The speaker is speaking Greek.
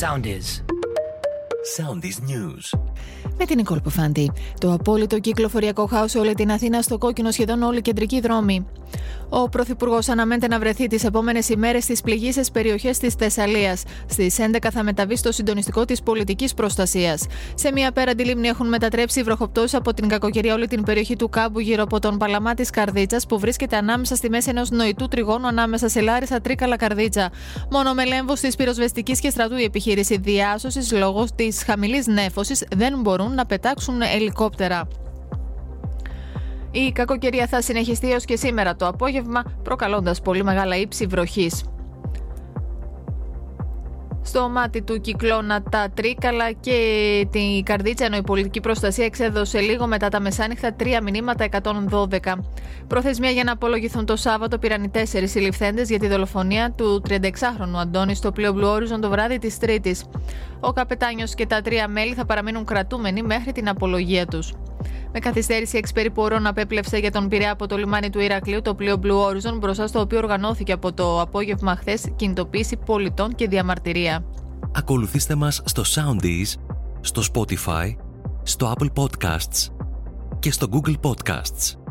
Soundies. Soundies News. Με την Νικόλ Ποφάντη. Το απόλυτο κυκλοφοριακό χάο σε όλη την Αθήνα στο κόκκινο σχεδόν όλη η κεντρική δρόμη. Ο Πρωθυπουργός αναμένεται να βρεθεί τις επόμενες ημέρες στις πληγήσεις περιοχές της Θεσσαλίας. Στις 11 θα μεταβεί στο συντονιστικό της πολιτικής προστασίας. Σε μία απέραντη λίμνη έχουν μετατρέψει βροχοπτώσεις από την κακοκαιρία όλη την περιοχή του κάμπου γύρω από τον Παλαμά της Καρδίτσας που βρίσκεται ανάμεσα στη μέση ενός νοητού τριγώνου ανάμεσα σε Λάρισα Τρίκαλα Καρδίτσα. Μόνο με λέμβος της πυροσβεστικής και στρατού η επιχείρηση διάσωσης λόγω της χαμηλής νέφωσης δεν μπορούν να πετάξουν ελικόπτερα. Η κακοκαιρία θα συνεχιστεί έως και σήμερα το απόγευμα, προκαλώντας πολύ μεγάλα ύψη βροχής. Στο μάτι του κυκλώνα τα Τρίκαλα και την Καρδίτσα, ενώ η πολιτική προστασία εξέδωσε λίγο μετά τα μεσάνυχτα τρία μηνύματα 112. Προθεσμία για να απολογηθούν το Σάββατο πήραν οι τέσσερις συλληφθέντες για τη δολοφονία του 36χρονου Αντώνη στο πλοίο Blue Horizon το βράδυ της Τρίτης. Ο καπετάνιος και τα τρία μέλη θα παραμείνουν κρατούμενοι μέχρι την απολογία τους. Με καθυστέρηση 6 περίπου ώρων απέπλευσε για τον Πειραιά από το λιμάνι του Ηρακλείου το πλοίο Blue Horizon, μπροστά στο οποίο οργανώθηκε από το απόγευμα χθες κινητοποίηση πολιτών και διαμαρτυρία. Ακολουθήστε μας στο Soundees, στο Spotify, στο Apple Podcasts και στο Google Podcasts.